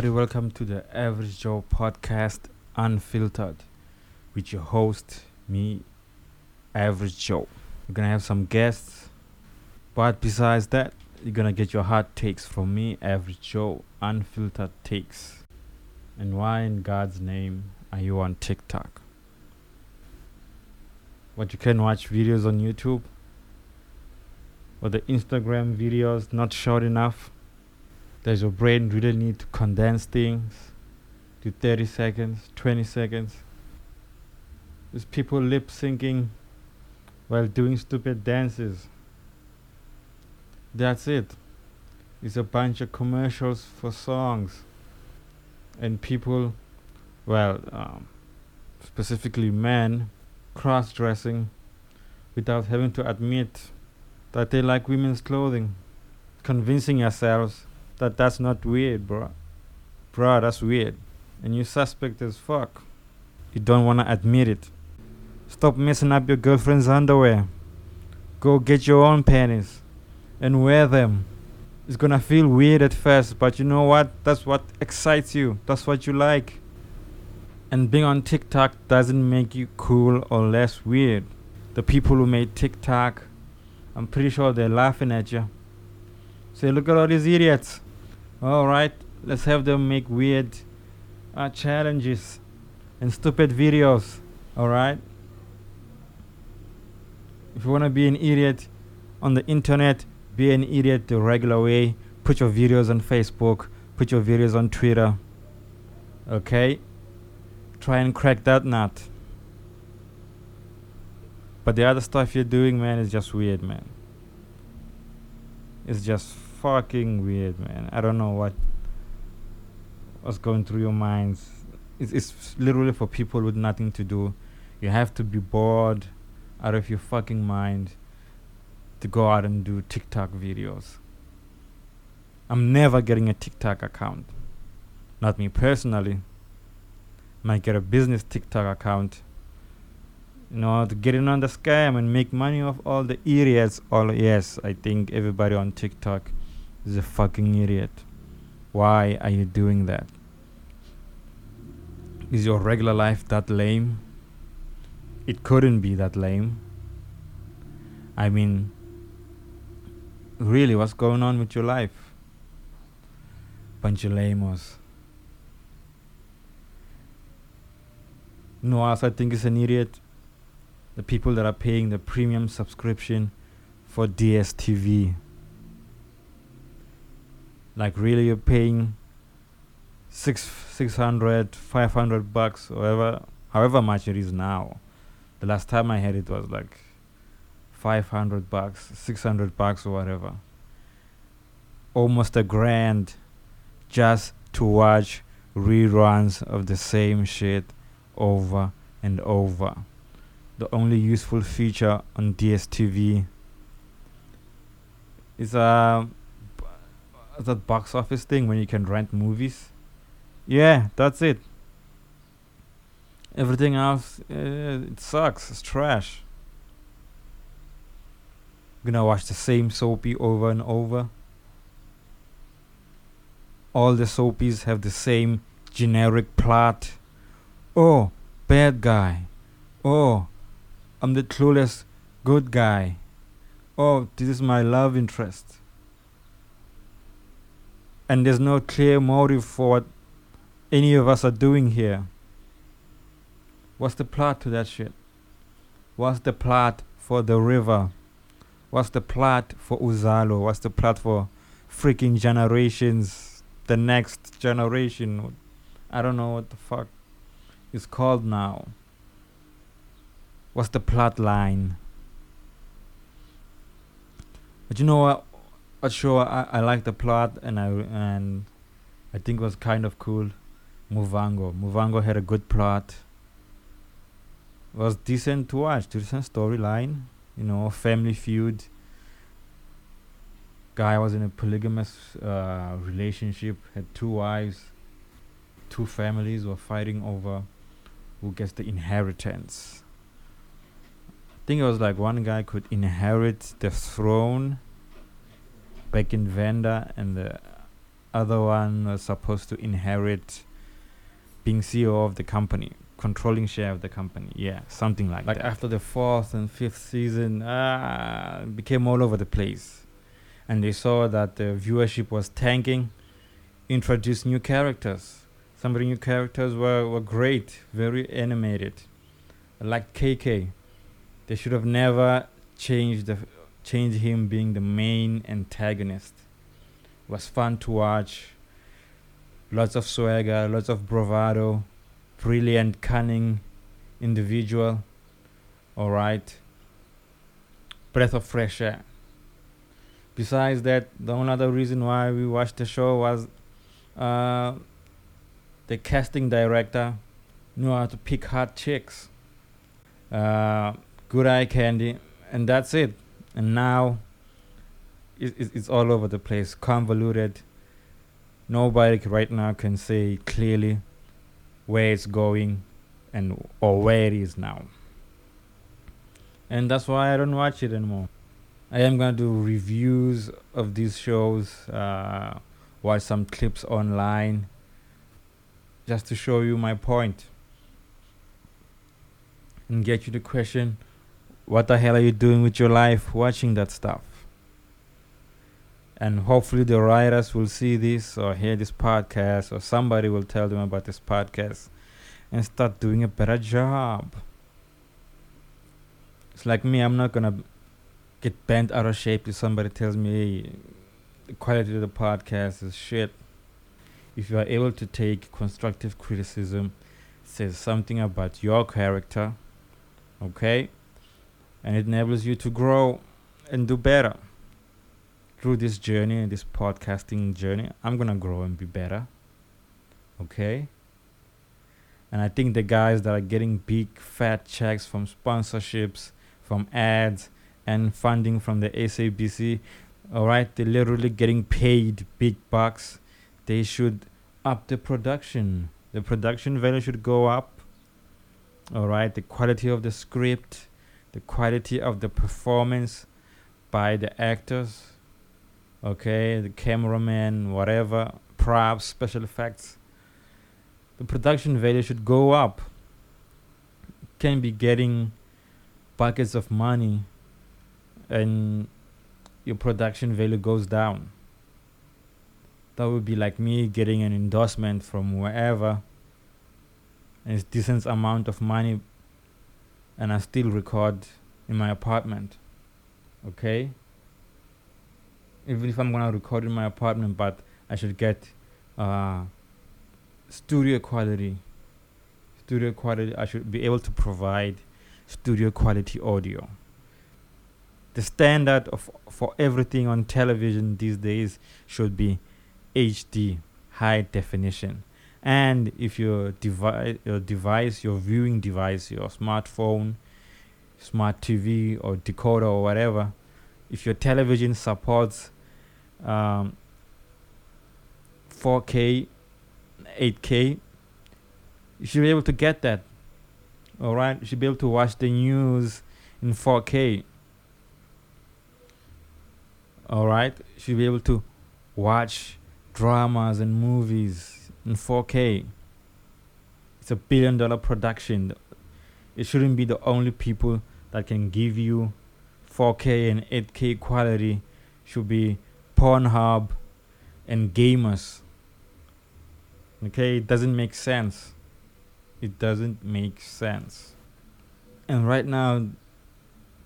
Everybody, welcome to the Average Joe podcast, Unfiltered, with your host, me, Average Joe. We're gonna have some guests, but besides that, you're gonna get your hot takes from me, Average Joe, Unfiltered takes. And why in God's name are you on TikTok? What you can watch videos on YouTube? Or the Instagram videos not short enough? Does your brain really need to condense things to 30 seconds, 20 seconds? There's people lip syncing while doing stupid dances. That's it. It's a bunch of commercials for songs. And people, well, um, specifically men, cross dressing without having to admit that they like women's clothing. Convincing yourselves that that's not weird, bro. Bro, that's weird. And you suspect as fuck. You don't want to admit it. Stop messing up your girlfriend's underwear. Go get your own panties and wear them. It's gonna feel weird at first, but you know what? That's what excites you. That's what you like. And being on TikTok doesn't make you cool or less weird. The people who made TikTok, I'm pretty sure they're laughing at you. Say, look at all these idiots. All right, let's have them make weird uh, challenges and stupid videos. All right. If you want to be an idiot on the internet, be an idiot the regular way. Put your videos on Facebook. Put your videos on Twitter. Okay. Try and crack that nut. But the other stuff you're doing, man, is just weird, man. It's just fucking weird, man. I don't know what was going through your minds. It's, it's literally for people with nothing to do. You have to be bored out of your fucking mind to go out and do TikTok videos. I'm never getting a TikTok account. Not me personally. Might get a business TikTok account. You know, to get in on the scam and make money off all the idiots. All yes, I think everybody on TikTok is a fucking idiot. Why are you doing that? Is your regular life that lame? It couldn't be that lame. I mean, really, what's going on with your life? Bunch of lamos. No, else I think is an idiot. The people that are paying the premium subscription for DSTV. Like really you're paying six six hundred, five hundred bucks, however however much it is now. The last time I had it was like five hundred bucks, six hundred bucks or whatever. Almost a grand just to watch reruns of the same shit over and over. The only useful feature on DSTV is uh, that box office thing when you can rent movies. Yeah, that's it. Everything else, uh, it sucks. It's trash. gonna watch the same soapy over and over. All the soapies have the same generic plot. Oh, bad guy. Oh, I'm the clueless good guy. Oh, this is my love interest. And there's no clear motive for what any of us are doing here. What's the plot to that shit? What's the plot for the river? What's the plot for Uzalo? What's the plot for freaking generations? The next generation? I don't know what the fuck it's called now. What's the plot line? But you know what? What show I, I like the plot and I and I think it was kind of cool. Muvhango. Muvhango had a good plot. It was decent to watch. Decent storyline. You know, family feud. Guy was in a polygamous uh, relationship. Had two wives. Two families were fighting over who gets the inheritance. I think it was like one guy could inherit the throne back in Venda, and the other one was supposed to inherit being CEO of the company, controlling share of the company. Yeah, something like, like that. after the fourth and fifth season, uh, became all over the place, and they saw that the viewership was tanking. Introduced new characters. Some of the new characters were, were great, very animated, like KK. They should have never changed the changed him being the main antagonist. It was fun to watch. Lots of swagger, lots of bravado, brilliant, cunning individual. All right. Breath of fresh air. Besides that, the only other reason why we watched the show was uh, the casting director knew how to pick hot chicks. Uh, good eye candy, and that's it. And now it, it's all over the place, convoluted. Nobody right now can say clearly where it's going and or where it is now. And that's why I don't watch it anymore. I am gonna do reviews of these shows, uh, watch some clips online, just to show you my point and get you the question what the hell are you doing with your life watching that stuff? And hopefully, the writers will see this or hear this podcast, or somebody will tell them about this podcast and start doing a better job. It's like me, I'm not gonna get bent out of shape if somebody tells me hey, the quality of the podcast is shit. If you are able to take constructive criticism, says something about your character, okay? And it enables you to grow and do better through this journey this podcasting journey. I'm gonna grow and be better okay? And i think the guys that are getting big fat checks from sponsorships from ads and funding from the sabc all right they're literally getting paid big bucks. They should up the production. The production value should go up all right? The quality of the script the quality of the performance by the actors okay the cameraman whatever props special effects the production value should go up. Can be getting buckets of money and your production value goes down. That would be like me getting an endorsement from wherever and it's decent amount of money and I still record in my apartment. Okay? Even if I'm gonna record in my apartment, but I should get uh, studio quality. Studio quality, I should be able to provide studio quality audio. The standard of for everything on television these days should be HD, high definition. And if your device, your device, your viewing device, your smartphone, smart TV or decoder or whatever, if your television supports um, 4K, 8K, you should be able to get that. All right, you should be able to watch the news in 4K. All right, you should be able to watch dramas and movies in 4K. It's a billion dollar production. It shouldn't be the only people that can give you 4K and 8K quality should be Pornhub and gamers. Okay, it doesn't make sense. It doesn't make sense. And right now,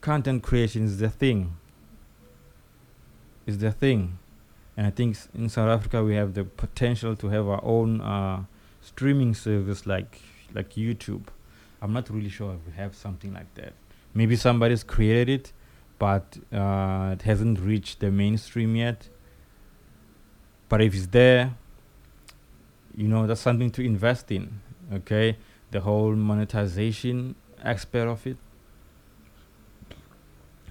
content creation is the thing. Is the thing and I think in South Africa we have the potential to have our own uh, streaming service like like YouTube. I'm not really sure if we have something like that. Maybe somebody's created it, but uh, it hasn't reached the mainstream yet. But if it's there, you know that's something to invest in. Okay, the whole monetization aspect of it,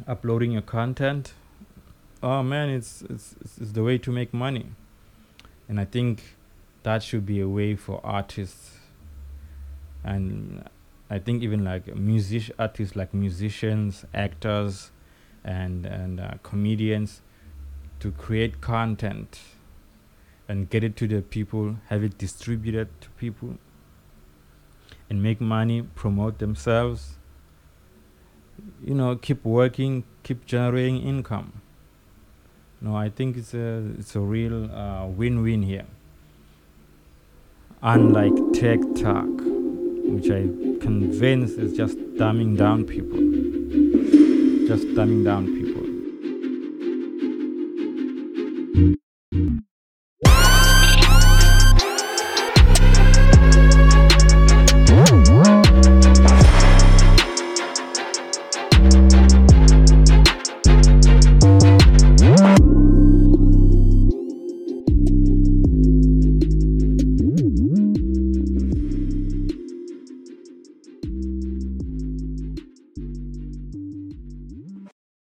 uploading your content oh man, it's, it's it's the way to make money, and I think that should be a way for artists, and I think even like music artists, like musicians, actors, and and uh, comedians, to create content, and get it to the people, have it distributed to people, and make money, promote themselves. You know, keep working, keep generating income. No, I think it's a it's a real uh, win-win here. Unlike TikTok, which I convince is just dumbing down people, just dumbing down people.